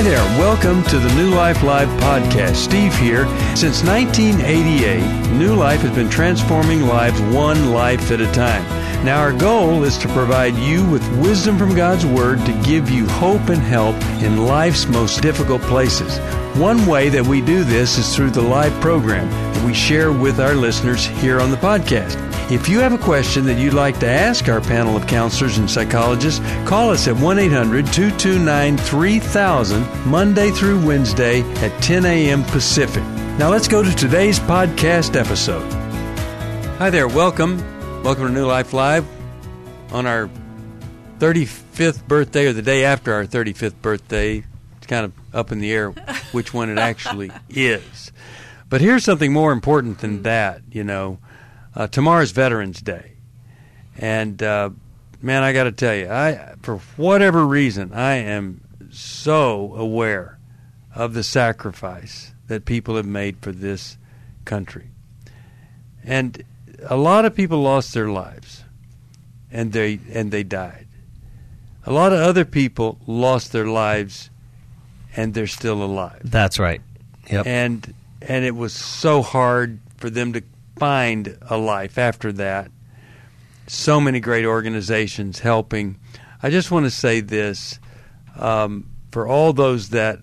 Hi there. Welcome to the New Life Live podcast. Steve here. Since 1988, New Life has been transforming lives one life at a time. Now, our goal is to provide you with wisdom from God's Word to give you hope and help in life's most difficult places. One way that we do this is through the live program that we share with our listeners here on the podcast. If you have a question that you'd like to ask our panel of counselors and psychologists, call us at 1 800 229 3000 Monday through Wednesday at 10 a.m. Pacific. Now let's go to today's podcast episode. Hi there, welcome. Welcome to New Life Live on our 35th birthday or the day after our 35th birthday. It's kind of up in the air which one it actually is. But here's something more important than mm. that, you know. Uh, tomorrow's Veterans Day, and uh, man, I got to tell you, I for whatever reason, I am so aware of the sacrifice that people have made for this country, and a lot of people lost their lives, and they and they died. A lot of other people lost their lives, and they're still alive. That's right. Yep. And and it was so hard for them to find a life after that. So many great organizations helping. I just want to say this um, for all those that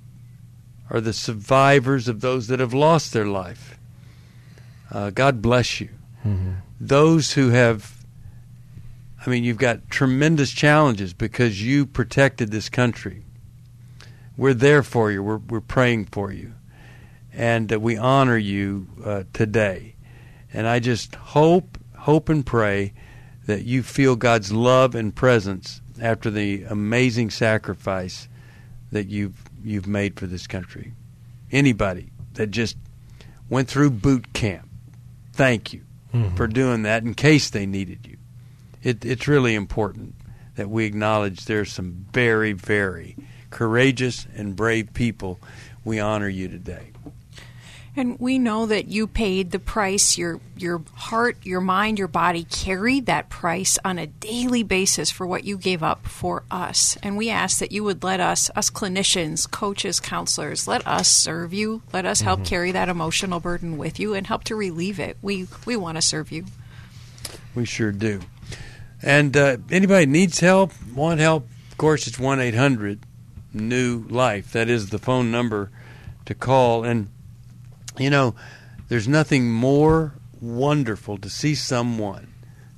are the survivors of those that have lost their life. Uh, God bless you. Mm-hmm. Those who have, I mean, you've got tremendous challenges because you protected this country. We're there for you. We're, we're praying for you. And uh, we honor you uh, today. And I just hope, hope and pray that you feel God's love and presence after the amazing sacrifice that you've you've made for this country. Anybody that just went through boot camp, thank you mm-hmm. for doing that in case they needed you. It, it's really important that we acknowledge there's some very, very courageous and brave people. We honor you today. And we know that you paid the price. Your your heart, your mind, your body carried that price on a daily basis for what you gave up for us. And we ask that you would let us, us clinicians, coaches, counselors, let us serve you. Let us help mm-hmm. carry that emotional burden with you and help to relieve it. We we want to serve you. We sure do. And uh, anybody needs help, want help, of course, it's one eight hundred new life. That is the phone number to call and you know, there's nothing more wonderful to see someone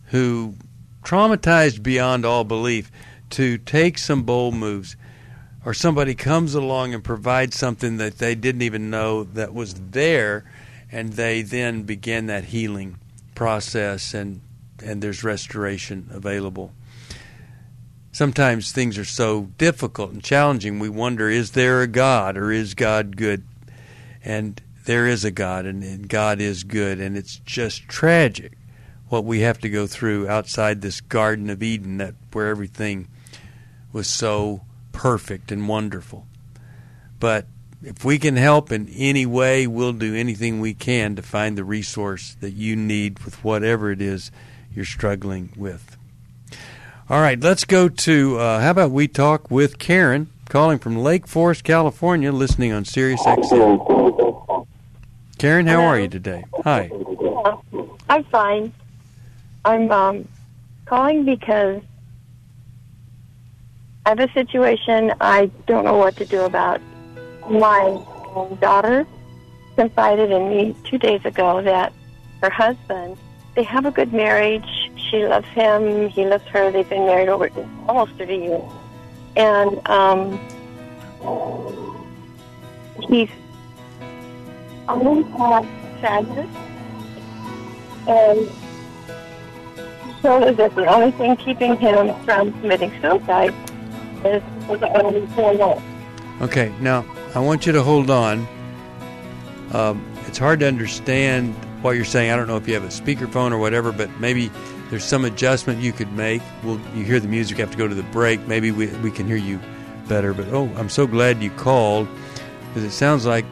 who traumatized beyond all belief to take some bold moves or somebody comes along and provides something that they didn't even know that was there and they then begin that healing process and and there's restoration available. Sometimes things are so difficult and challenging we wonder is there a god or is god good? And there is a God and, and God is good, and it's just tragic what we have to go through outside this Garden of Eden that where everything was so perfect and wonderful. But if we can help in any way, we'll do anything we can to find the resource that you need with whatever it is you're struggling with. All right, let's go to uh, how about we talk with Karen, calling from Lake Forest, California, listening on Sirius XM. Karen, how Hello. are you today? Hi. I'm fine. I'm um, calling because I have a situation I don't know what to do about. My daughter confided in me two days ago that her husband, they have a good marriage. She loves him. He loves her. They've been married over almost 30 years. And um, he's always had sadness. And so that the only thing keeping him from committing suicide is the only four Okay, now I want you to hold on. Um, it's hard to understand what you're saying. I don't know if you have a speakerphone or whatever, but maybe there's some adjustment you could make. Well, you hear the music, have to go to the break. Maybe we, we can hear you better. But oh, I'm so glad you called because it sounds like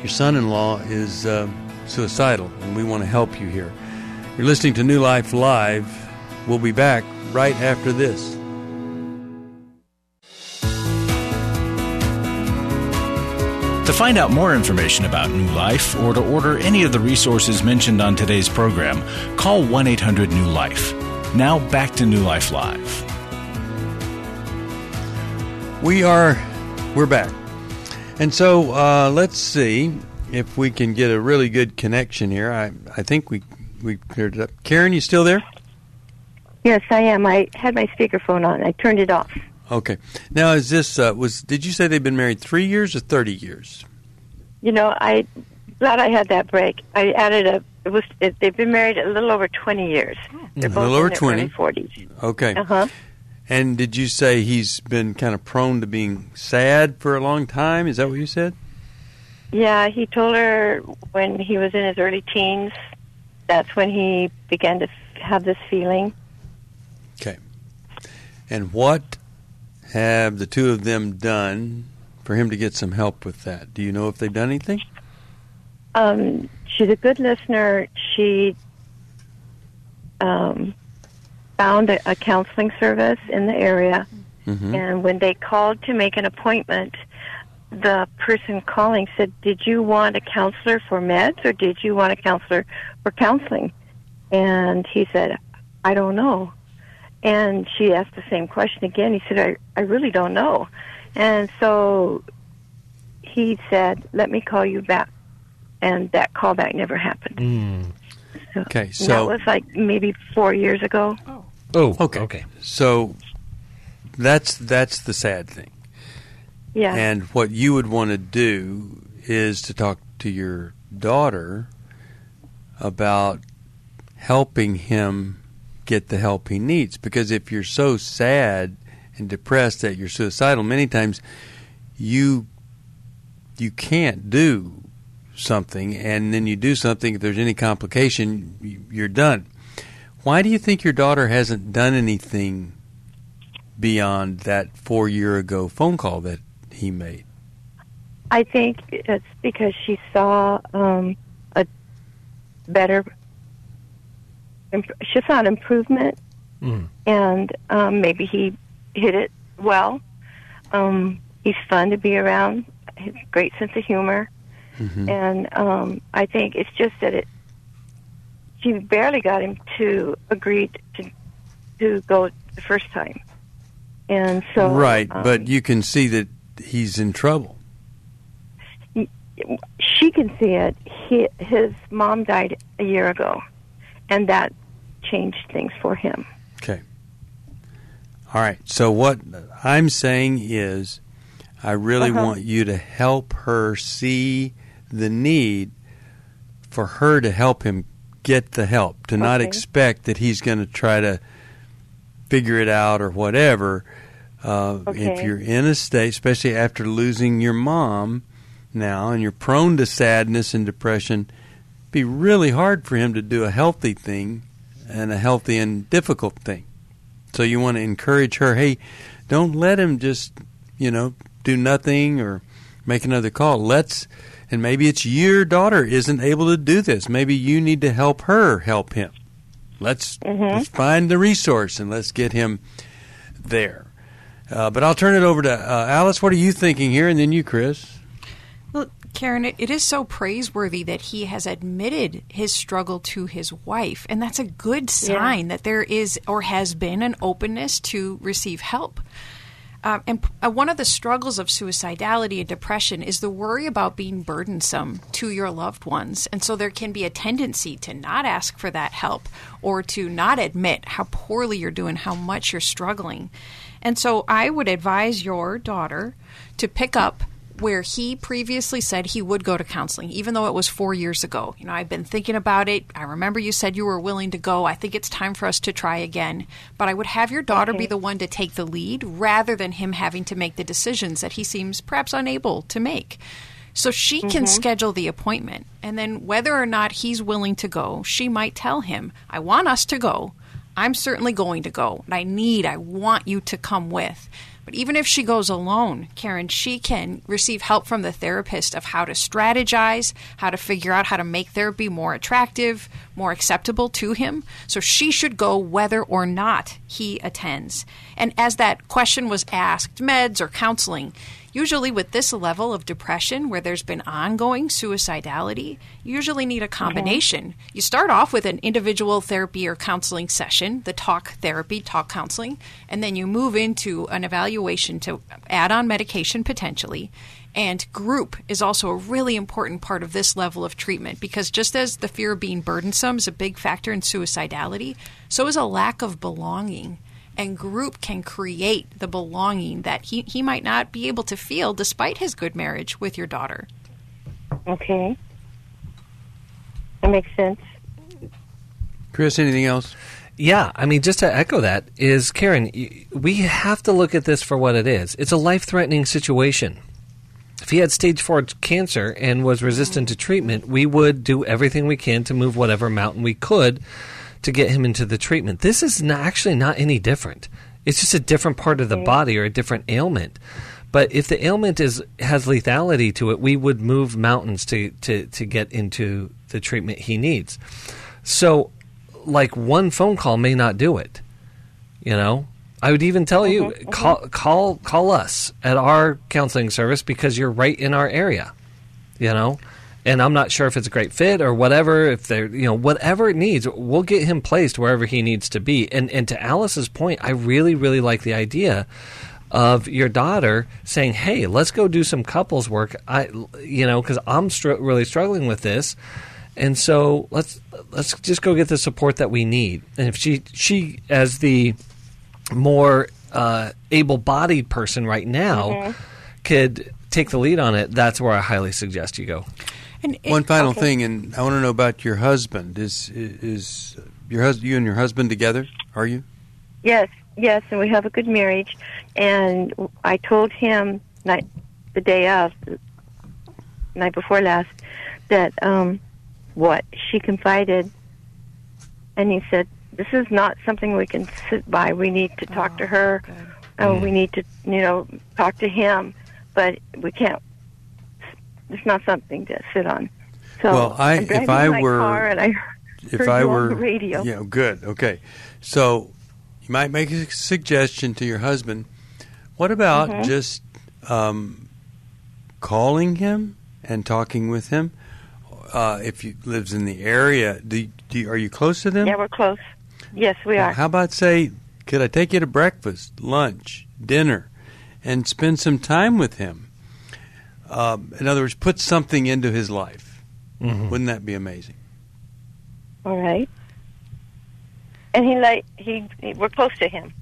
your son in law is uh, suicidal, and we want to help you here. You're listening to New Life Live. We'll be back right after this. To find out more information about New Life or to order any of the resources mentioned on today's program, call 1 800 New Life. Now back to New Life Live. We are, we're back. And so uh, let's see if we can get a really good connection here. I, I think we, we cleared it up. Karen, you still there? Yes, I am. I had my speakerphone on. I turned it off. Okay. Now, is this uh, was? Did you say they've been married three years or thirty years? You know, I glad I had that break. I added a. It was. It, they've been married a little over twenty years. They're A both little over in their 20. early forties. Okay. Uh huh. And did you say he's been kind of prone to being sad for a long time? Is that what you said? Yeah, he told her when he was in his early teens. That's when he began to have this feeling. Okay. And what have the two of them done for him to get some help with that? Do you know if they've done anything? Um, she's a good listener. She um, found a, a counseling service in the area, Mm-hmm. and when they called to make an appointment, the person calling said, "Did you want a counselor for meds, or did you want a counselor for counseling?" And he said, "I don't know." And she asked the same question again. He said, "I I really don't know." And so he said, "Let me call you back." And that callback never happened. Mm. So, Okay, that was like maybe four years ago. Oh, Oh, okay. okay. So that's that's the sad thing. Yeah. And what you would want to do is to talk to your daughter about helping him get the help he needs. Because if you're so sad and depressed that you're suicidal, many times you you can't do something, and then you do something. If there's any complication, you- you're done. Why do you think your daughter hasn't done anything beyond that four year ago phone call that he made? I think it's because she saw um, a better. She saw an improvement, Mm. and um, maybe he hit it well. Um, he's fun to be around. Has a great sense of humor, Mm-hmm. and um, I think it's just that it. She barely got him to agree to to go the first time, and so right, um, but you can see that he's in trouble. she can see it. He, his mom died a year ago, and that changed things for him. Okay. All right. So what I'm saying is, I really Uh-huh. want you to help her see the need for her to help him get the help, to not expect that he's going to try to figure it out or whatever. Uh, If you're in a state, especially after losing your mom now, and you're prone to sadness and depression, it'd be really hard for him to do a healthy thing and a healthy and difficult thing. So you want to encourage her, hey, don't let him just, you know, do nothing or make another call. Let's, and maybe it's your daughter isn't able to do this. Maybe you need to help her help him. Let's, let's find the resource and let's get him there. Uh, but I'll turn it over to uh, Alice. What are you thinking here? And then you, Chris. Well, Karen, it, it is so praiseworthy that he has admitted his struggle to his wife, and that's a good sign that there is or has been an openness to receive help. Um, and uh, one of the struggles of suicidality and depression is the worry about being burdensome to your loved ones. And so there can be a tendency to not ask for that help or to not admit how poorly you're doing, how much you're struggling. And so I would advise your daughter to pick up where he previously said he would go to counseling, even though it was four years ago. You know, I've been thinking about it. I remember you said you were willing to go. I think it's time for us to try again. But I would have your daughter be the one to take the lead rather than him having to make the decisions that he seems perhaps unable to make. So she can mm-hmm. schedule the appointment. And then whether or not he's willing to go, she might tell him, I want us to go. I'm certainly going to go. And I need, I want you to come with. But even if she goes alone, Karen, she can receive help from the therapist of how to strategize, how to figure out how to make therapy more attractive, more acceptable to him. So she should go whether or not he attends. And as that question was asked, meds or counseling, Usually, with this level of depression, where there's been ongoing suicidality, you usually need a combination. You start off with an individual therapy or counseling session, the talk therapy, talk counseling, and then you move into an evaluation to add on medication potentially. And group is also a really important part of this level of treatment because just as the fear of being burdensome is a big factor in suicidality, so is a lack of belonging. And group can create the belonging that he, he might not be able to feel despite his good marriage with your daughter. Okay. That makes sense. Chris, anything else? Yeah, I mean, just to echo that, is Karen, we have to look at this for what it is. It's a life threatening situation. If he had stage four cancer and was resistant to treatment, we would do everything we can to move whatever mountain we could to get him into the treatment. This is not, actually not any different. It's just a different part of the mm. body or a different ailment. But if the ailment is has lethality to it, we would move mountains to, to, to get into the treatment he needs. So, like one phone call may not do it. You know, I would even tell you mm-hmm, mm-hmm. call call call us at our counseling service because you're right in our area. You know, and I'm not sure if it's a great fit or whatever. If they're you know whatever it needs, we'll get him placed wherever he needs to be. And and to Alice's point, I really really like the idea of your daughter saying, "Hey, let's go do some couples work." I you know because I'm str- really struggling with this. And so let's let's just go get the support that we need. And if she she as the more uh, able-bodied person right now could take the lead on it, that's where I highly suggest you go. And it- One final okay. thing, and I want to know about your husband. Is is your husband you and your husband together? Are you? Yes, yes, and we have a good marriage. And I told him night, the day of, the night before last, that um, what she confided, and he said, "This is not something we can sit by. We need to talk to her. good. Uh, we need to, you know, talk to him, but we can't. It's not something to sit on." So Well, I- I'm if I were- car and I If heard I you were on the radio. yeah, good. Okay, so you might make a suggestion to your husband. What about Mm-hmm. just um, calling him and talking with him? Uh, if he lives in the area, do, do are you close to them? Yeah, we're close. Yes, we are. How about say, could I take you to breakfast, lunch, dinner, and spend some time with him? Um, in other words, put something into his life. Wouldn't that be amazing? All right. And he like he, he we're close to him,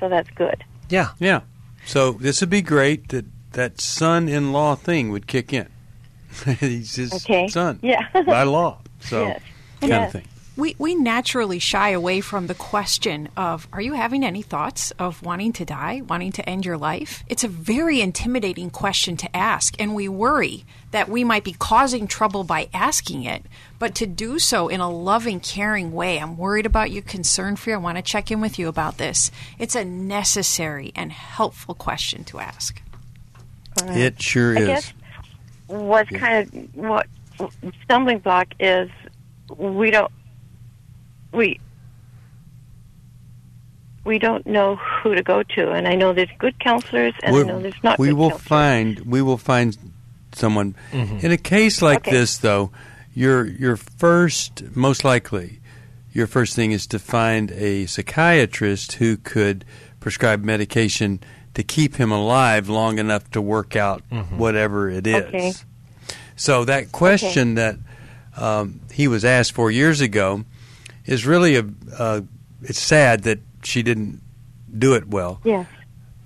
so that's good. Yeah. Yeah. So this would be great that that son-in-law thing would kick in. He's his Okay. son Yeah. by law. So Yes. kind Yes. of thing. We, we naturally shy away from the question of Are you having any thoughts of wanting to die, wanting to end your life? It's a very intimidating question to ask, and we worry that we might be causing trouble by asking it. But to do so in a loving, caring way, I'm worried about you, concerned for you, I want to check in with you about this. It's a necessary and helpful question to ask. All right. It sure I is. guess what's Yeah. kind of what stumbling block is we don't we we don't know who to go to, and I know there's good counselors, and I We're- know there's not. we good will counselors. find we will find someone in a case like Okay. this though your your first most likely your first thing is to find a psychiatrist who could prescribe medication to keep him alive long enough to work out whatever it is Okay. so that question that um, he was asked four years ago is really a uh, it's sad that she didn't do it well Yes.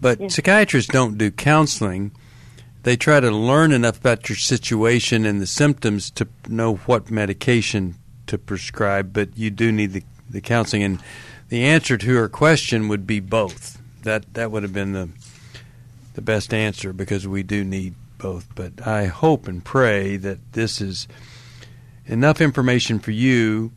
but Yeah. psychiatrists don't do counseling. They try to learn enough about your situation and the symptoms to know what medication to prescribe, but you do need the, the counseling. And the answer to her question would be both. That that would have been the the best answer because we do need both. But I hope and pray that this is enough information for you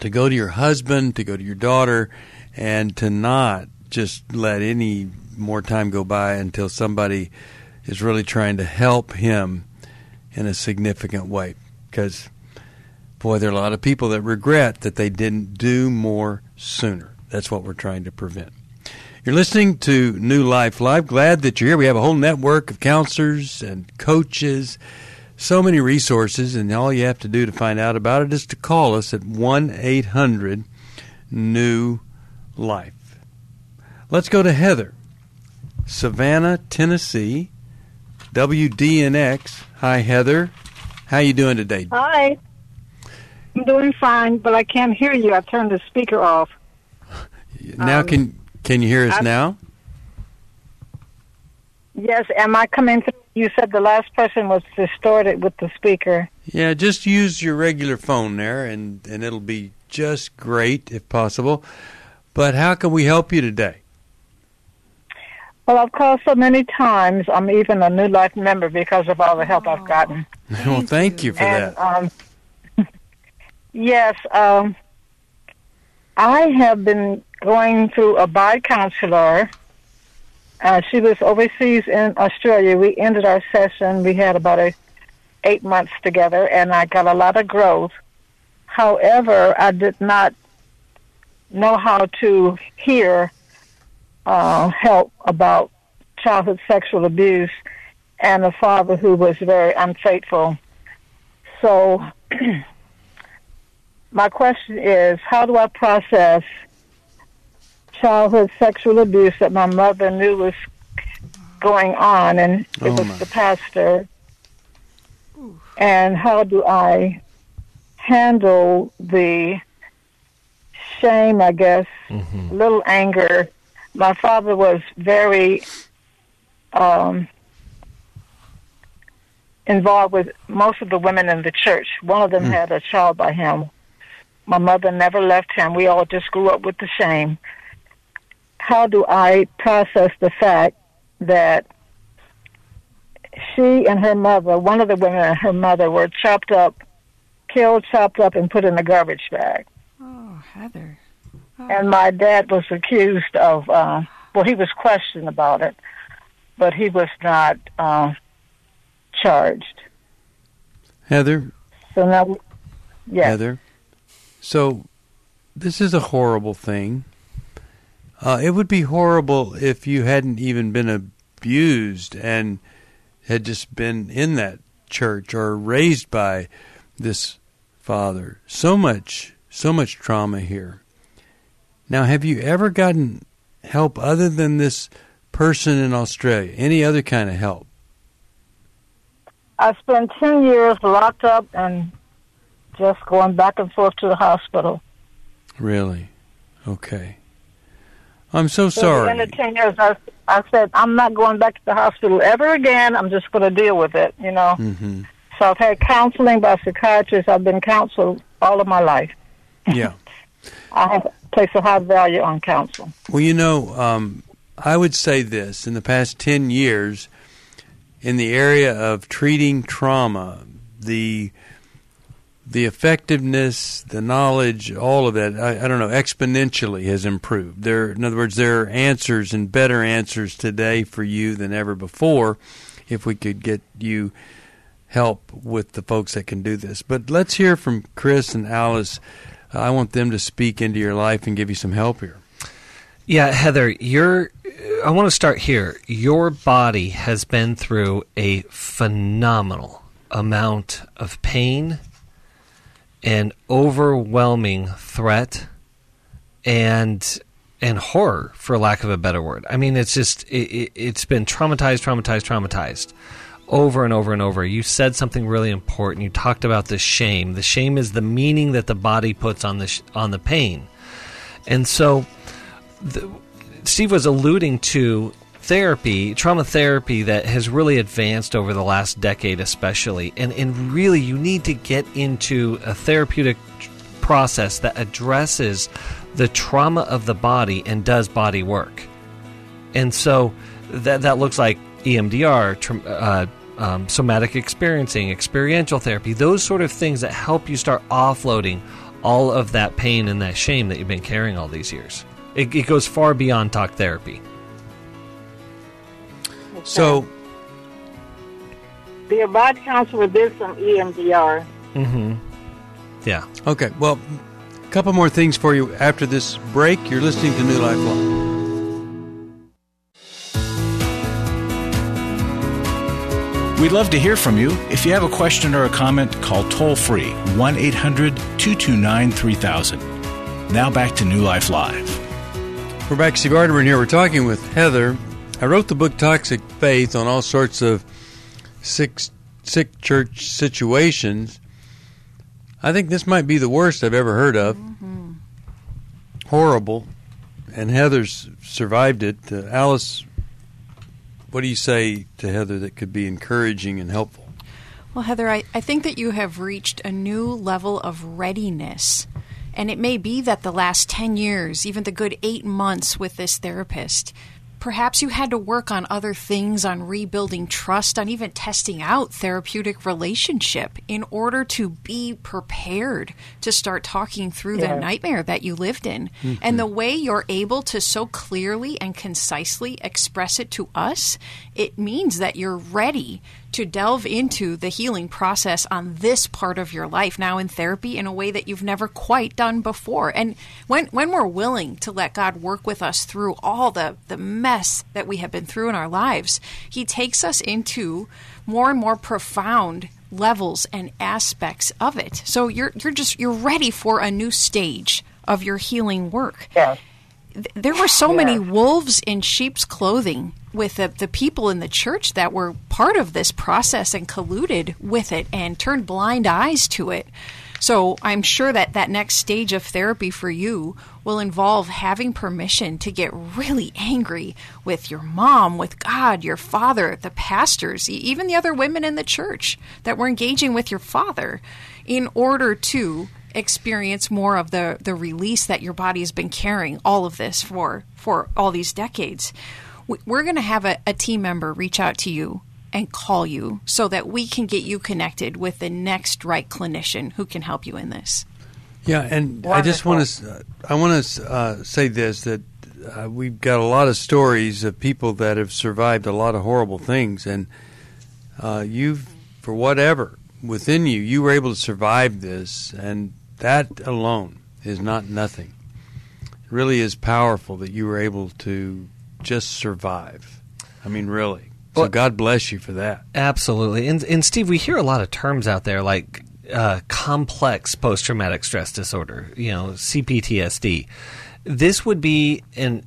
to go to your husband, to go to your daughter, and to not just let any more time go by until somebody is really trying to help him in a significant way. Because, boy, there are a lot of people that regret that they didn't do more sooner. That's what we're trying to prevent. You're listening to New Life Live. Glad that you're here. We have a whole network of counselors and coaches, so many resources, and all you have to do to find out about it is to call us at 1 800 New Life. Let's go to Heather, Savannah, Tennessee, WDNX. Hi, Heather. How you doing today? Hi. I'm doing fine, but I can't hear you. I turned the speaker off. Now Um, can can you hear us I- now? Yes, am I coming through? You said the last person was distorted with the speaker. Yeah, just use your regular phone there, and and it'll be just great if possible. But how can we help you today? Well, I've called so many times. I'm even a New Life member because of all the help I've gotten. well, thank you for and that. um, yes, um, I have been going through a bi counselor. Uh, she was overseas in Australia. We ended our session. We had about a eight months together, and I got a lot of growth. However, I did not know how to hear uh, help about childhood sexual abuse and a father who was very unfaithful. So, my question is how do I process childhood sexual abuse that my mother knew was going on and it Oh, was my. the pastor? And how do I handle the shame, I guess, little anger? My father was very um, involved with most of the women in the church. One of them had a child by him. My mother never left him. We all just grew up with the shame. How do I process the fact that she and her mother, one of the women and her mother, were chopped up, killed, chopped up, and put in a garbage bag? Oh, Heather. and my dad was accused of uh well he was questioned about it but he was not uh charged Heather, so now yeah. Heather. So, this is a horrible thing. Uh, it would be horrible if you hadn't even been abused and had just been in that church or raised by this father. So much, so much trauma here. Now, have you ever gotten help other than this person in Australia? Any other kind of help? i spent ten years locked up and just going back and forth to the hospital Really? Okay. I'm so So at the end sorry. of ten years i i said i'm not going back to the hospital ever again. I'm just going to deal with it you know? Hmm so i've had counseling by psychiatrists. I've been counseled all of my life. Yeah. i have placed a high value on counsel. Well, you know, um, I would say this. In the past 10 years, in the area of treating trauma, the the effectiveness, the knowledge, all of that, I, I don't know, exponentially has improved. There, in other words, there are answers and better answers today for you than ever before if we could get you help with the folks that can do this. But let's hear from Chris and Alice. I want them to speak into your life and give you some help here. Yeah, Heather, you're. I want to start here. Your body has been through a phenomenal amount of pain and overwhelming threat and and horror, for lack of a better word. I mean, it's just it, it, it's been traumatized, traumatized, traumatized over and over and over. You said something really important. You talked about the shame. The shame is the meaning that the body puts on the sh- on the pain, and so the, Steve was alluding to therapy, trauma therapy that has really advanced over the last decade, especially. And, and really, you need to get into a therapeutic process that addresses the trauma of the body and does body work. And so that, that looks like EMDR, tr- uh, um, somatic experiencing, experiential therapy, those sort of things that help you start offloading all of that pain and that shame that you've been carrying all these years. It, it goes far beyond talk therapy. So the Abad Counselor did some EMDR. Mm-hmm. Yeah. Okay. Well, a couple more things for you after this break. You're listening to New Life Live. We'd love to hear from you. If you have a question or a comment, call toll free 1 800 229 3000. Now back to New Life Live. We're back, Steve Arterburn here. We're talking with Heather I wrote the book Toxic Faith on all sorts of sick, sick church situations. I think this might be the worst I've ever heard of. Mm-hmm. Horrible. And Heather's survived it. Uh, Alice, what do you say to Heather that could be encouraging and helpful? Well, Heather, I, I think that you have reached a new level of readiness. And it may be that the last 10 years, even the good eight months with this therapist, Perhaps you had to work on other things, on rebuilding trust, on even testing out therapeutic relationship in order to be prepared to start talking through yeah. the nightmare that you lived in. Mm-hmm. And the way you're able to so clearly and concisely express it to us, it means that you're ready to delve into the healing process on this part of your life now in therapy in a way that you've never quite done before. And when when we're willing to let God work with us through all the the mess that we have been through in our lives, he takes us into more and more profound levels and aspects of it. So you're you're just you're ready for a new stage of your healing work. Yeah. There were so yeah. many wolves in sheep's clothing with the, the people in the church that were part of this process and colluded with it and turned blind eyes to it. So I'm sure that that next stage of therapy for you will involve having permission to get really angry with your mom, with God, your father, the pastors, even the other women in the church that were engaging with your father in order to experience more of the, the release that your body has been carrying all of this for for all these decades we're going to have a, a team member reach out to you and call you so that we can get you connected with the next right clinician who can help you in this. Yeah, and Wonderful. I just want to I want to uh, say this that uh, we've got a lot of stories of people that have survived a lot of horrible things, and uh, you've for whatever within you, you were able to survive this, and that alone is not nothing. It really is powerful that you were able to just survive. I mean, really. So well, God bless you for that. Absolutely. And, and Steve, we hear a lot of terms out there like uh, complex post traumatic stress disorder, you know, CPTSD. This would be an,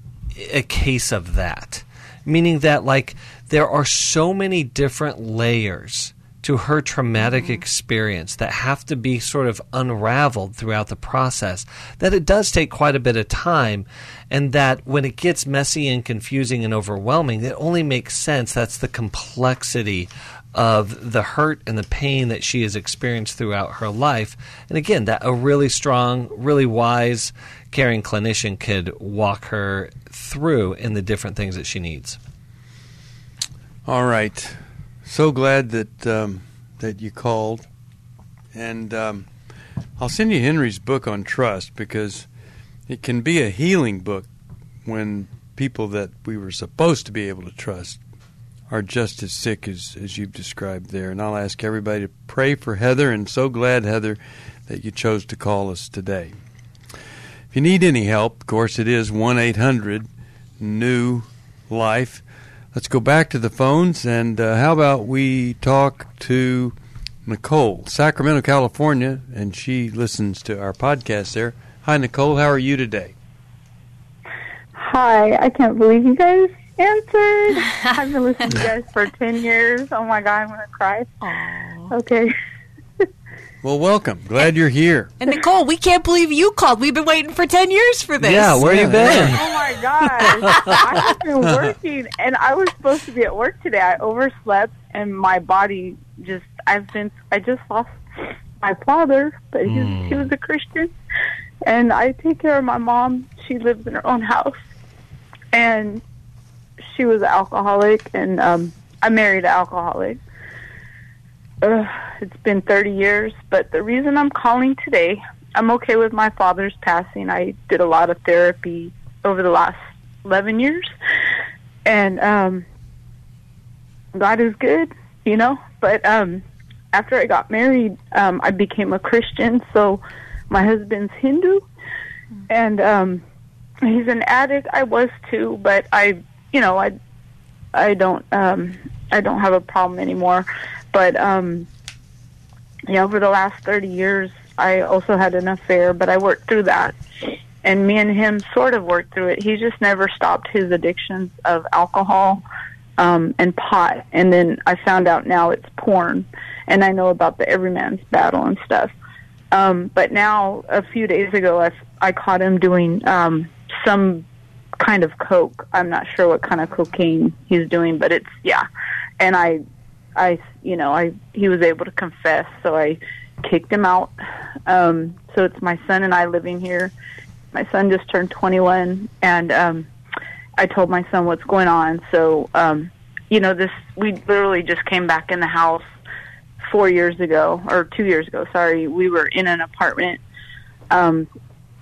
a case of that, meaning that, like, there are so many different layers to her traumatic mm-hmm. experience that have to be sort of unraveled throughout the process, that it does take quite a bit of time, and that when it gets messy and confusing and overwhelming, it only makes sense. That's the complexity of the hurt and the pain that she has experienced throughout her life. And again, that a really strong, really wise, caring clinician could walk her through in the different things that she needs. All right so glad that um, that you called, and um, I'll send you Henry's book on trust because it can be a healing book when people that we were supposed to be able to trust are just as sick as, as you've described there. And I'll ask everybody to pray for Heather, and so glad, Heather, that you chose to call us today. If you need any help, of course, it is 1 800 New Life. Let's go back to the phones, and uh, how about we talk to Nicole, Sacramento, California, and she listens to our podcast there. Hi, Nicole. How are you today? Hi. I can't believe you guys answered. I've been listening to you guys for 10 years. Oh, my God. I'm going to cry. Aww. Okay. Well, welcome. Glad you're here. And Nicole, we can't believe you called. We've been waiting for 10 years for this. Yeah, where you been? oh my gosh. I have been working and I was supposed to be at work today. I overslept and my body just I've been I just lost my father, but he, mm. he was a Christian. And I take care of my mom. She lives in her own house. And she was an alcoholic and um I married an alcoholic uh, it's been 30 years, but the reason I'm calling today, I'm okay with my father's passing. I did a lot of therapy over the last 11 years, and um, God is good, you know. But um, after I got married, um, I became a Christian. So my husband's Hindu, and um, he's an addict. I was too, but I, you know, I, I don't. Um, I don't have a problem anymore. But um, yeah, over the last thirty years, I also had an affair, but I worked through that. And me and him sort of worked through it. He just never stopped his addictions of alcohol um, and pot. And then I found out now it's porn, and I know about the everyman's battle and stuff. Um, but now, a few days ago, I, I caught him doing um, some kind of coke. I'm not sure what kind of cocaine he's doing, but it's yeah. And I, I, you know, I he was able to confess, so I kicked him out. Um, so it's my son and I living here. My son just turned 21, and um, I told my son what's going on. So, um, you know, this we literally just came back in the house four years ago or two years ago. Sorry, we were in an apartment, um,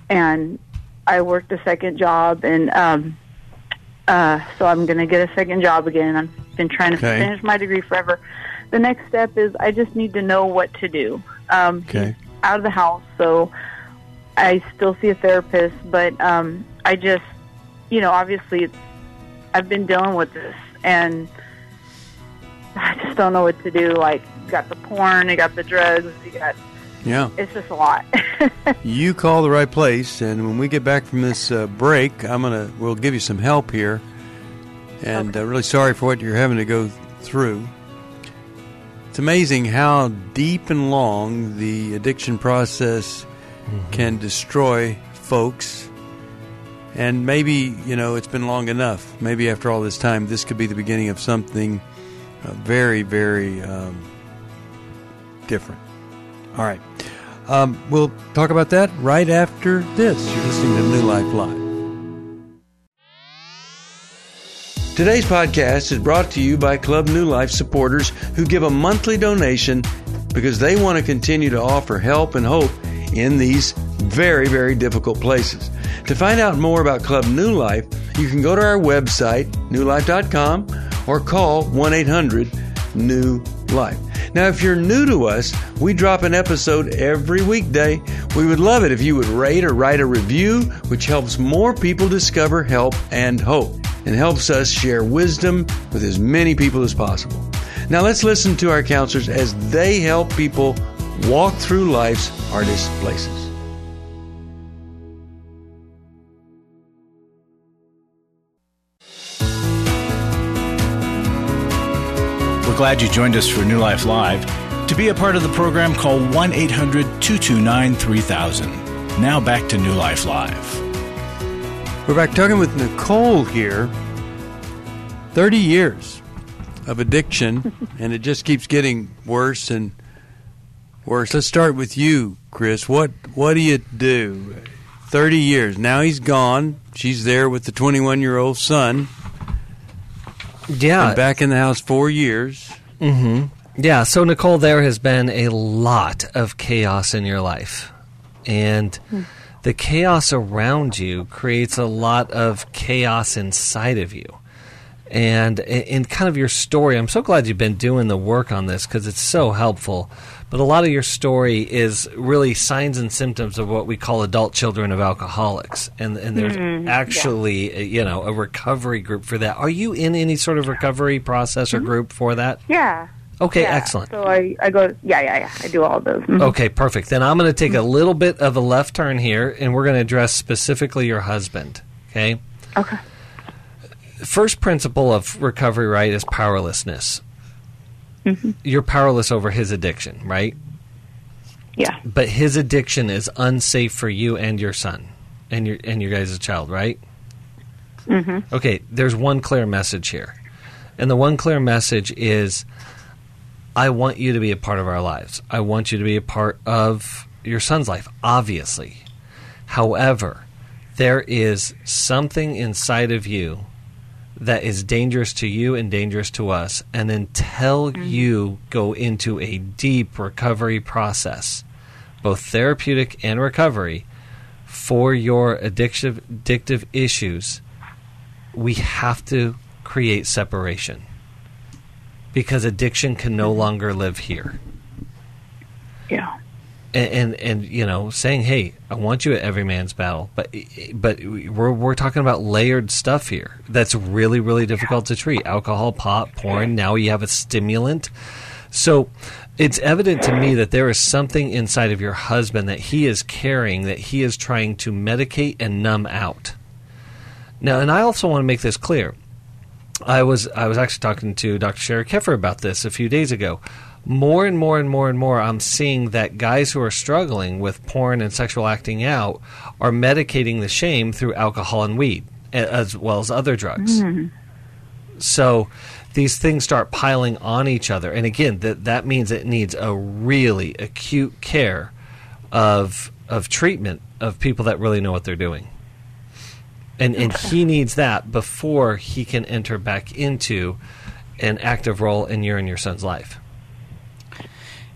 and I worked a second job, and um, uh, so I'm going to get a second job again. I've been trying to Okay. finish my degree forever. The next step is I just need to know what to do. Um, Okay. out of the house, so I still see a therapist, but um, I just, you know, obviously it's, I've been dealing with this, and I just don't know what to do. Like, you got the porn, you got the drugs, you got, Yeah. it's just a lot. You call the right place, and when we get back from this uh, break, I'm gonna we'll give you some help here. And uh, really sorry for what you're having to go through. It's amazing how deep and long the addiction process can destroy folks. And maybe you know it's been long enough. Maybe after all this time, this could be the beginning of something uh, very, very um, different. All right. Um, we'll talk about that right after this. You're listening to New Life Live. Today's podcast is brought to you by Club New Life supporters who give a monthly donation because they want to continue to offer help and hope in these very, very difficult places. To find out more about Club New Life, you can go to our website, newlife.com, or call 1 800 New Life. Now, if you're new to us, we drop an episode every weekday. We would love it if you would rate or write a review, which helps more people discover help and hope and helps us share wisdom with as many people as possible. Now, let's listen to our counselors as they help people walk through life's hardest places. We're glad you joined us for New Life Live. To be a part of the program, call 1 800 229 3000. Now back to New Life Live. We're back talking with Nicole here. 30 years of addiction, and it just keeps getting worse and worse. Let's start with you, Chris. What what do you do? 30 years. Now he's gone. She's there with the 21 year old son. Yeah. Been back in the house four years. Mhm. Yeah, so Nicole, there has been a lot of chaos in your life. And the chaos around you creates a lot of chaos inside of you. And in kind of your story, I'm so glad you've been doing the work on this because it's so helpful. But a lot of your story is really signs and symptoms of what we call adult children of alcoholics. And, and there's actually, uh, you know, a recovery group for that. Are you in any sort of recovery process or group for that? yeah. Okay, Yeah. excellent. So I, I go, yeah, yeah, yeah. I do all those. Mhm. Okay, perfect. Then I'm going to take a little bit of a left turn here, and we're going to address specifically your husband. Okay. Okay. First principle of recovery, right, is powerlessness. You're powerless over his addiction, right? Yeah. But his addiction is unsafe for you and your son, and your and your guys' child, right? Mm-hmm. Okay. There's one clear message here, and the one clear message is I want you to be a part of our lives. I want you to be a part of your son's life, obviously. However, there is something inside of you that is dangerous to you and dangerous to us. And until mm-hmm. you go into a deep recovery process, both therapeutic and recovery, for your addictive, addictive issues, we have to create separation because addiction can no mm-hmm. longer live here. Yeah. and, and and you know saying, "Hey, I want you at every man's battle," but but we're we're talking about layered stuff here. That's really really difficult to treat. Alcohol, pot, porn. Now you have a stimulant, so it's evident to me that there is something inside of your husband that he is carrying that he is trying to medicate and numb out. Now, and I also want to make this clear. I was I was actually talking to Dr. Sheri Keffer about this a few days ago. More and more and more and more, I'm seeing that guys who are struggling with porn and sexual acting out are medicating the shame through alcohol and weed, as well as other drugs. Mm-hmm. So these things start piling on each other, and again, that that means it needs a really acute care of of treatment of people that really know what they're doing and and he needs that before he can enter back into an active role in your and your son's life.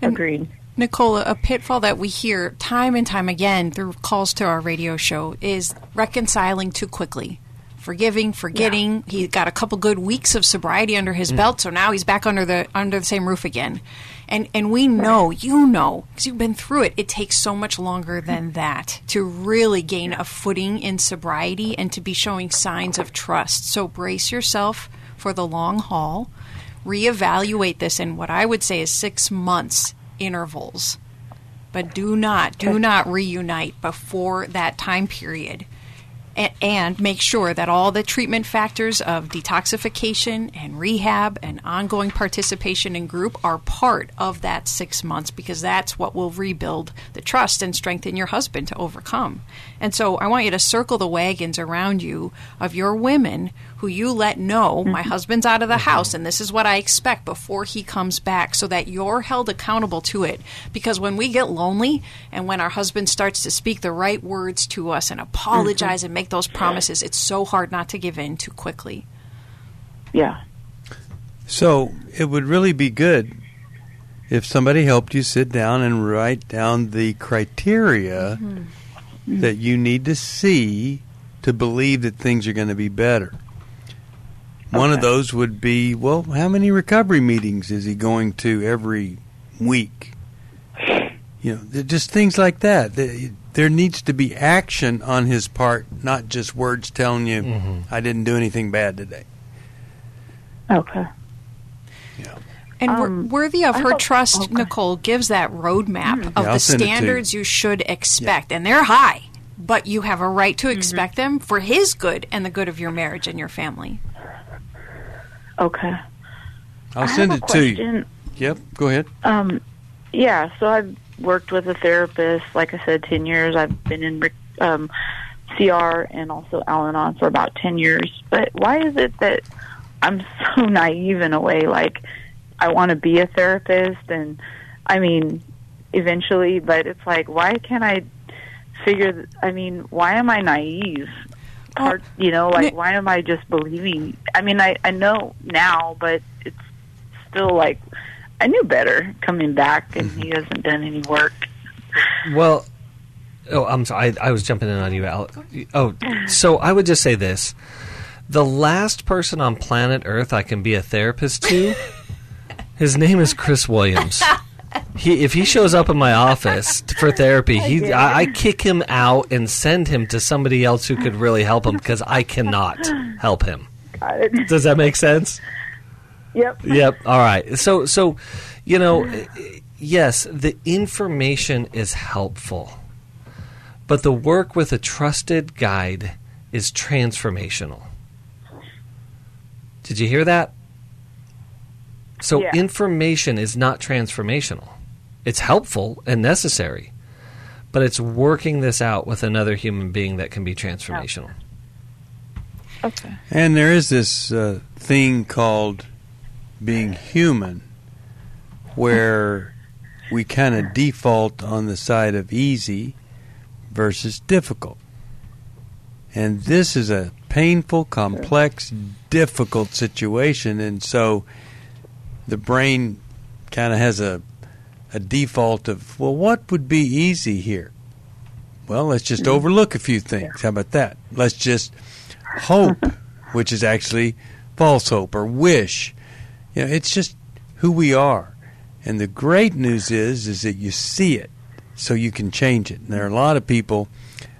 Agreed. Nicola, a pitfall that we hear time and time again through calls to our radio show is reconciling too quickly. Forgiving, forgetting. He got a couple good weeks of sobriety under his mm. belt, so now he's back under the under the same roof again. And and we know, you know, because you've been through it. It takes so much longer than that to really gain a footing in sobriety and to be showing signs of trust. So brace yourself for the long haul. Reevaluate this in what I would say is six months intervals but do not do not reunite before that time period and make sure that all the treatment factors of detoxification and rehab and ongoing participation in group are part of that six months because that's what will rebuild the trust and strengthen your husband to overcome. And so I want you to circle the wagons around you of your women who you let know my mm-hmm. husband's out of the mm-hmm. house and this is what I expect before he comes back so that you're held accountable to it. Because when we get lonely and when our husband starts to speak the right words to us and apologize mm-hmm. and make those promises, it's so hard not to give in too quickly. Yeah. So it would really be good if somebody helped you sit down and write down the criteria that you need to see to believe that things are going to be better. One of those would be, well, how many recovery meetings is he going to every week? You know, just things like that. There- There needs to be action on his part, not just words telling you, mm-hmm. I didn't do anything bad today. Okay. And Um, worthy of I her hope- trust, okay. Nicole gives that roadmap mm-hmm. of Yeah, the send it to you. standards you should expect, and they're high. But you have a right to mm-hmm. expect them for his good and the good of your marriage and your family. Okay. I'll send it a to you. Yep, go ahead. Um, yeah, so I've worked with a therapist, like I said, 10 years. I've been in um, CR and also Al Anon for about 10 years. But why is it that I'm so naive in a way? Like, I want to be a therapist, and I mean, eventually, but it's like, why can't I figure, I mean, why am I naive? Oh. Part, you know, like, why am I just believing? I mean, I, I know now, but it's still like, I knew better coming back, and he mm-hmm. hasn't done any work. Well, oh, I'm sorry. I, I was jumping in on you, Al. Oh, so I would just say this: the last person on planet Earth I can be a therapist to, his name is Chris Williams. He, if he shows up in my office for therapy, he I, I kick him out and send him to somebody else who could really help him because I cannot help him. Got it. Does that make sense? Yep. Yep. All right. So so you know, eh, yes, the information is helpful. But the work with a trusted guide is transformational. Did you hear that? So Yeah. information is not transformational. It's helpful and necessary, but it's working this out with another human being that can be transformational. Okay. And there is this uh, thing called being human where we kind of default on the side of easy versus difficult. And this is a painful, complex, difficult situation. And so the brain kind of has a, a default of, well, what would be easy here? Well, let's just overlook a few things. How about that? Let's just hope, which is actually false hope or wish. You know, it's just who we are. And the great news is is that you see it. so you can change it. And there are a lot of people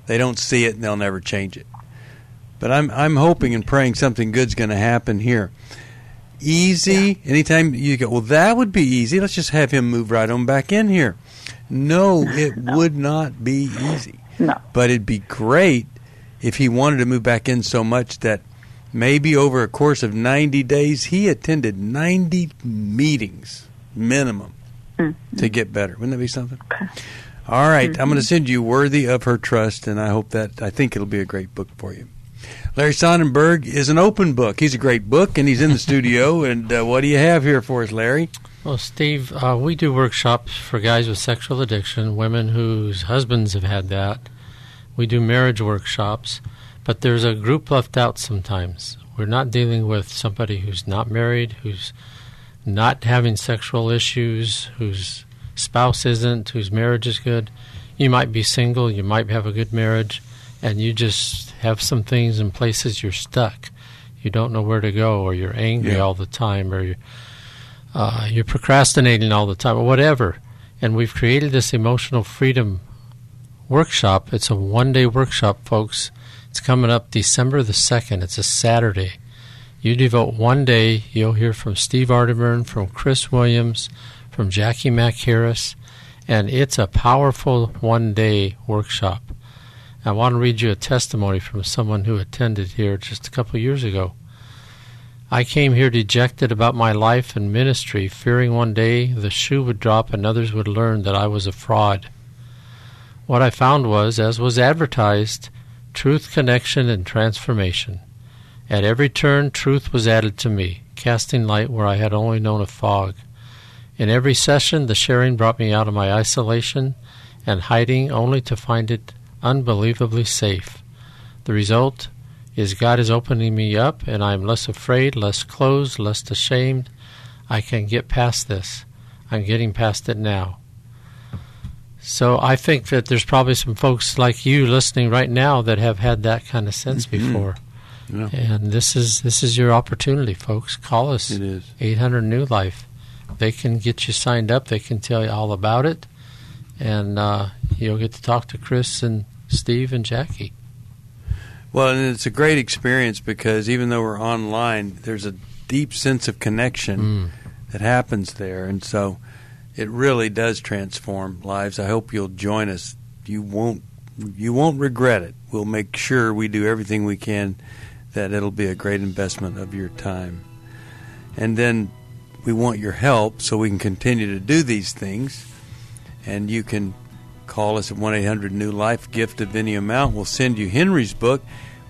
they don't see it and they'll never change it. But I'm I'm hoping and praying something good's going to happen here. Easy. Yeah. Anytime you go, well, that would be easy. Let's just have him move right on back in here. No, it no. would not be easy. No. But it'd be great if he wanted to move back in so much that maybe over a course of 90 days he attended 90 meetings minimum mm-hmm. to get better. Wouldn't that be something? Okay. All right, mm-hmm. I'm going to send you Worthy of Her Trust, and I hope that, I think it'll be a great book for you. Larry Sonnenberg is an open book. He's a great book, and he's in the studio. And uh, what do you have here for us, Larry? Well, Steve, uh, we do workshops for guys with sexual addiction, women whose husbands have had that. We do marriage workshops, but there's a group left out sometimes. We're not dealing with somebody who's not married, who's not having sexual issues, whose spouse isn't, whose marriage is good. You might be single, you might have a good marriage, and you just have some things in places you're stuck. You don't know where to go, or you're angry yeah. all the time, or you're, uh, you're procrastinating all the time, or whatever. And we've created this emotional freedom workshop. It's a one day workshop, folks. It's coming up December the 2nd. It's a Saturday. You devote one day, you'll hear from Steve Arterburn, from Chris Williams, from Jackie Mack Harris, and it's a powerful one day workshop. I want to read you a testimony from someone who attended here just a couple years ago. I came here dejected about my life and ministry, fearing one day the shoe would drop and others would learn that I was a fraud. What I found was, as was advertised, truth, connection, and transformation. At every turn, truth was added to me, casting light where I had only known a fog. In every session, the sharing brought me out of my isolation and hiding only to find it unbelievably safe. The result is God is opening me up, and I am less afraid, less closed, less ashamed. I can get past this. I'm getting past it now. So I think that there's probably some folks like you listening right now that have had that kind of sense mm-hmm. before. Yeah. And this is this is your opportunity, folks. Call us. It is 800 New Life. They can get you signed up. They can tell you all about it, and uh, you'll get to talk to Chris and Steve and Jackie. Well, and it's a great experience because even though we're online, there's a deep sense of connection mm. that happens there, and so it really does transform lives. I hope you'll join us. You won't you won't regret it. We'll make sure we do everything we can that it'll be a great investment of your time. And then we want your help so we can continue to do these things. And you can call us at 1 800 New Life, gift of any amount. We'll send you Henry's book.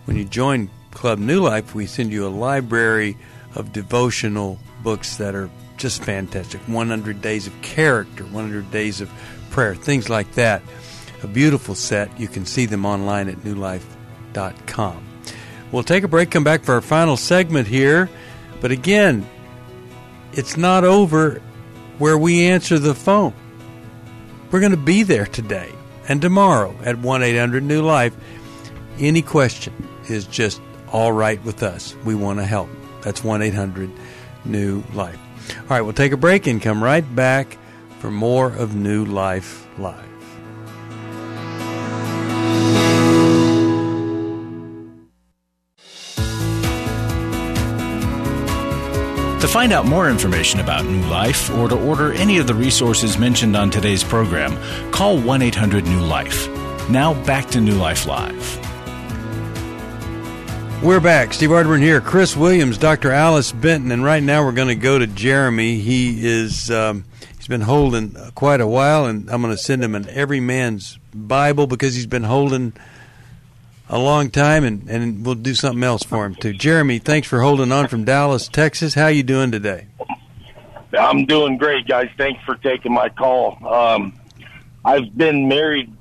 When you join Club New Life, we send you a library of devotional books that are just fantastic 100 Days of Character, 100 Days of Prayer, things like that. A beautiful set. You can see them online at newlife.com. We'll take a break, come back for our final segment here. But again, it's not over where we answer the phone. We're going to be there today and tomorrow at 1 800 New Life. Any question is just all right with us. We want to help. That's 1 800 New Life. All right, we'll take a break and come right back for more of New Life Live. To find out more information about New Life or to order any of the resources mentioned on today's program, call 1 800 New Life. Now back to New Life Live. We're back. Steve Arterburn here, Chris Williams, Dr. Alice Benton, and right now we're going to go to Jeremy. He is um, he's been holding quite a while, and I'm going to send him an Every Man's Bible because he's been holding a long time, and, and we'll do something else for him too. Jeremy, thanks for holding on from Dallas, Texas. How you doing today? I'm doing great, guys. Thanks for taking my call. Um, I've been married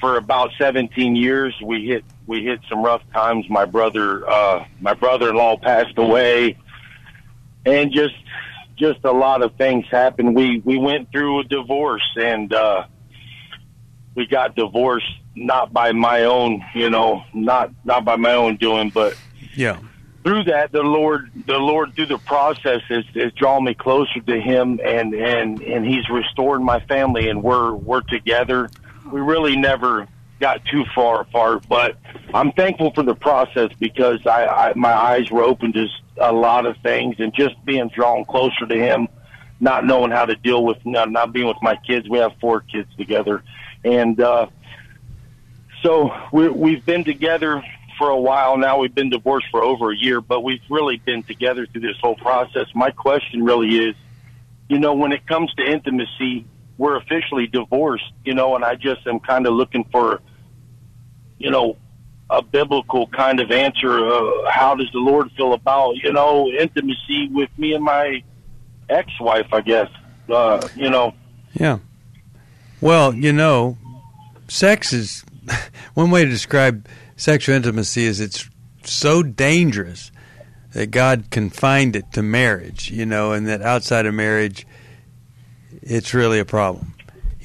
for about 17 years. We hit we hit some rough times. My brother uh, my brother-in-law passed away, and just just a lot of things happened. We we went through a divorce, and uh, we got divorced not by my own, you know, not not by my own doing, but yeah. Through that, the Lord, the Lord, through the process, has, has drawn me closer to Him, and and and He's restored my family, and we're we're together. we really never got too far apart. But I'm thankful for the process because I, I my eyes were open to a lot of things, and just being drawn closer to him, not knowing how to deal with not, not being with my kids. We have four kids together, and uh, so we, we've been together for a while now. We've been divorced for over a year, but we've really been together through this whole process. My question really is, you know, when it comes to intimacy, we're officially divorced, you know, and I just am kind of looking for, you know, a biblical kind of answer. Uh, how does the Lord feel about, you know, intimacy with me and my ex-wife? I guess, uh, you know. Yeah. Well, you know, sex is one way to describe sexual intimacy is it's so dangerous that God confined it to marriage, you know, and that outside of marriage it's really a problem,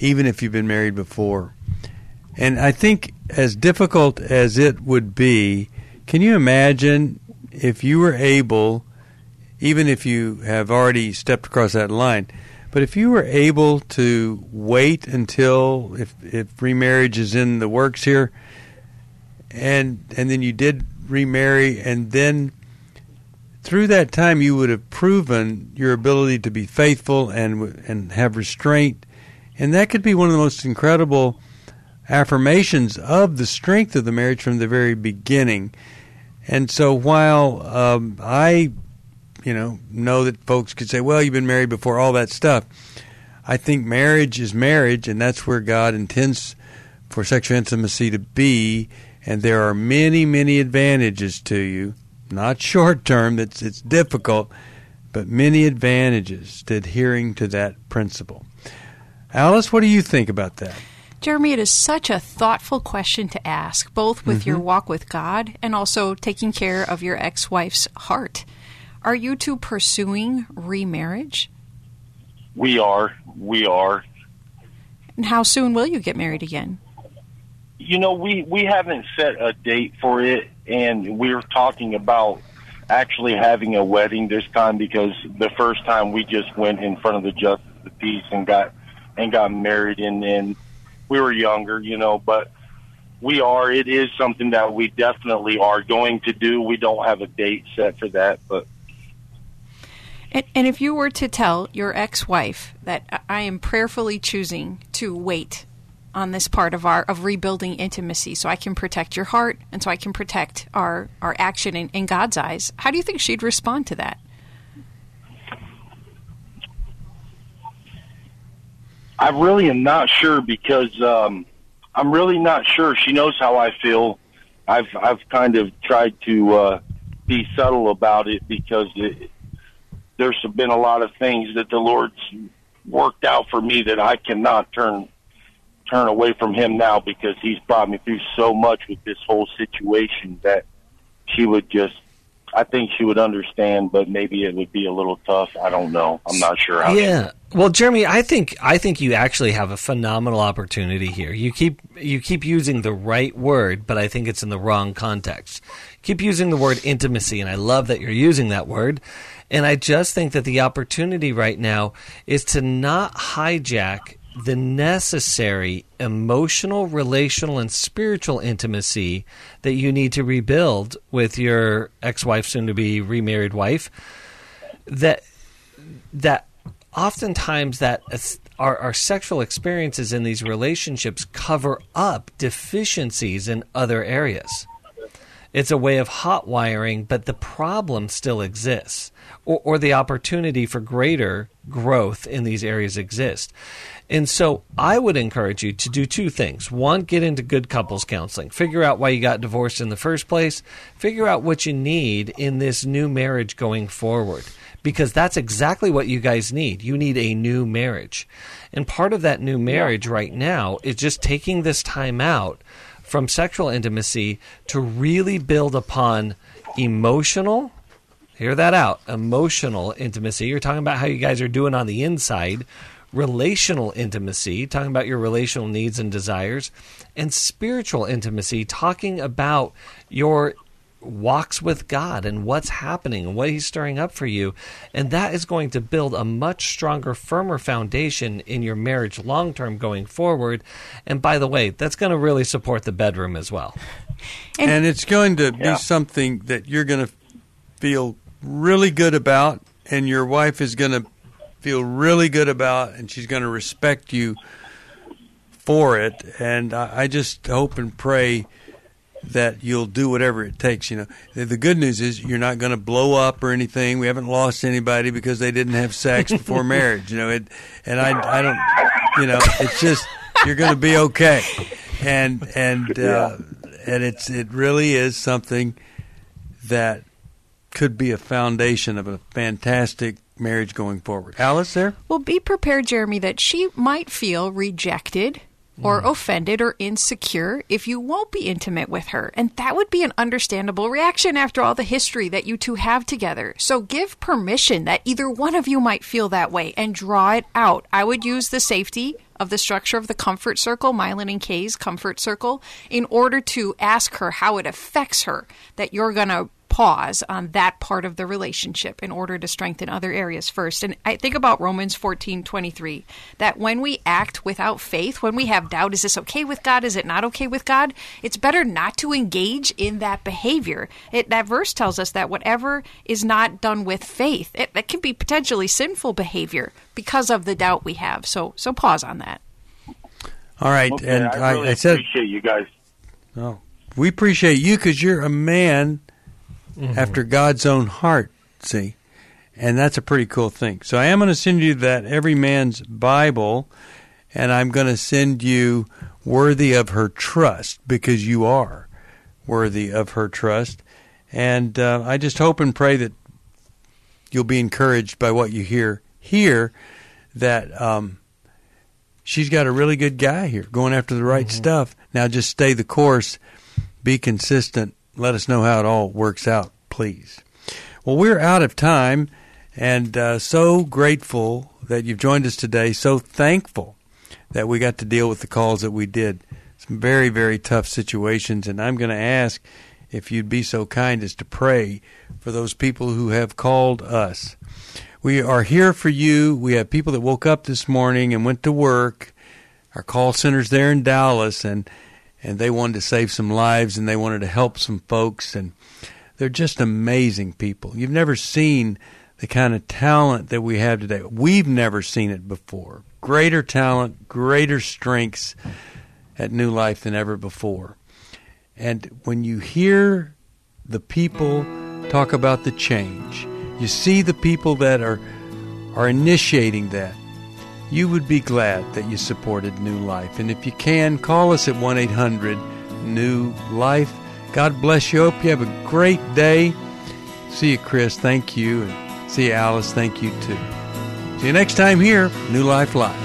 even if you've been married before. And I think, as difficult as it would be, can you imagine if you were able, even if you have already stepped across that line, but if you were able to wait until if if remarriage is in the works here, and and then you did remarry, and then through that time you would have proven your ability to be faithful and and have restraint. And that could be one of the most incredible affirmations of the strength of the marriage from the very beginning. And so while um, I you know know that folks could say well you've been married before all that stuff I think marriage is marriage and that's where God intends for sexual intimacy to be and there are many many advantages to you not short term, it's, it's difficult, but many advantages to adhering to that principle. Alice, what do you think about that? Jeremy, it is such a thoughtful question to ask, both with mm-hmm. your walk with God and also taking care of your ex wife's heart. Are you two pursuing remarriage? We are. We are. And how soon will you get married again? You know, we, we haven't set a date for it and we are talking about actually having a wedding this time because the first time we just went in front of the justice of the peace and got and got married and then we were younger, you know, but we are it is something that we definitely are going to do. We don't have a date set for that, but and, and if you were to tell your ex-wife that I am prayerfully choosing to wait on this part of our of rebuilding intimacy so I can protect your heart and so I can protect our our action in, in God's eyes. How do you think she'd respond to that? I really am not sure because um, I'm really not sure. She knows how I feel. I've I've kind of tried to uh, be subtle about it because it, there's been a lot of things that the Lord's worked out for me that I cannot turn turn away from him now because he's brought me through so much with this whole situation that she would just I think she would understand, but maybe it would be a little tough. I don't know. I'm not sure how. Yeah. Well, Jeremy, I think I think you actually have a phenomenal opportunity here. You keep you keep using the right word, but I think it's in the wrong context. Keep using the word intimacy, and I love that you're using that word. And I just think that the opportunity right now is to not hijack the necessary emotional, relational, and spiritual intimacy that you need to rebuild with your ex-wife, soon-to-be remarried wife. That that oftentimes that our, our sexual experiences in these relationships cover up deficiencies in other areas. It's a way of hot wiring, but the problem still exists, or, or the opportunity for greater growth in these areas exists. And so I would encourage you to do two things. One, get into good couples counseling. Figure out why you got divorced in the first place. Figure out what you need in this new marriage going forward. Because that's exactly what you guys need. You need a new marriage. And part of that new marriage yeah. right now is just taking this time out from sexual intimacy to really build upon emotional, hear that out, emotional intimacy. You're talking about how you guys are doing on the inside relational intimacy, talking about your relational needs and desires, and spiritual intimacy, talking about your walks with God and what's happening and what He's stirring up for you. And that is going to build a much stronger, firmer foundation in your marriage long term going forward. And by the way, that's going to really support the bedroom as well. And, and it's going to Yeah. be something that you're going to feel really good about, and your wife is going to feel really good about, and she's going to respect you for it. And I, I just hope and pray that you'll do whatever it takes. You know, the, the good news is you're not going to blow up or anything. We haven't lost anybody because they didn't have sex before marriage. You know, it, and I, I don't, you know, it's just you're going to be okay. And and uh, and it's it really is something that could be a foundation of a fantastic marriage going forward. Alice, there. Well, be prepared, Jeremy, that she might feel rejected or mm. offended or insecure if you won't be intimate with her. And that would be an understandable reaction after all the history that you two have together. So give permission that either one of you might feel that way and draw it out. I would use the safety of the structure of the comfort circle, Milan and Kay's comfort circle, in order to ask her how it affects her that you're going to pause on that part of the relationship in order to strengthen other areas first. And I think about Romans 14 23, that when we act without faith, when we have doubt, is this okay with God? Is it not okay with God? It's better not to engage in that behavior. It, that verse tells us that whatever is not done with faith, it, that can be potentially sinful behavior because of the doubt we have. So, so pause on that. All right, Okay, and I really I said, appreciate you guys. oh, we appreciate you because you're a man after God's own heart. See, and that's a pretty cool thing. So I am going to send you that every man's Bible, and I'm going to send you worthy of her trust because you are worthy of her trust. And uh, I just hope and pray that you'll be encouraged by what you hear here. That um, she's got a really good guy here going after the right stuff. Now just stay the course, be consistent. Let us know how it all works out, please. Well, we're out of time and uh, so grateful that you've joined us today. So thankful that we got to deal with the calls that we did. Some very, very tough situations. And I'm going to ask if you'd be so kind as to pray for those people who have called us. We are here for you. We have people that woke up this morning and went to work. Our call center's there in Dallas, and and they wanted to save some lives and they wanted to help some folks, and they're just amazing people. You've never seen the kind of talent that we have today. We've never seen it before. Greater talent, greater strengths at New Life than ever before. And when you hear the people talk about the change, you see the people that are are initiating that. You would be glad that you supported New Life. And if you can, call us at 1 800 New Life. God bless you. Hope you have a great day. See you, Chris. Thank you. And see you, Alice. Thank you, too. See you next time here, New Life Live.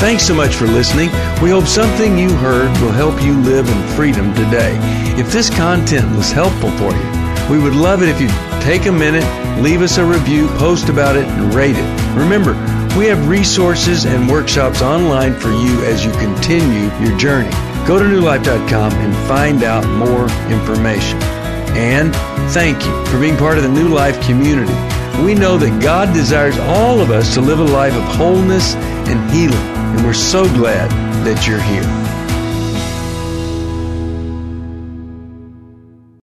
Thanks so much for listening. We hope something you heard will help you live in freedom today. If this content was helpful for you, we would love it if you'd take a minute, leave us a review, post about it, and rate it. Remember, we have resources and workshops online for you as you continue your journey. Go to newlife.com and find out more information. And thank you for being part of the New Life community. We know that God desires all of us to live a life of wholeness and healing, and we're so glad that you're here.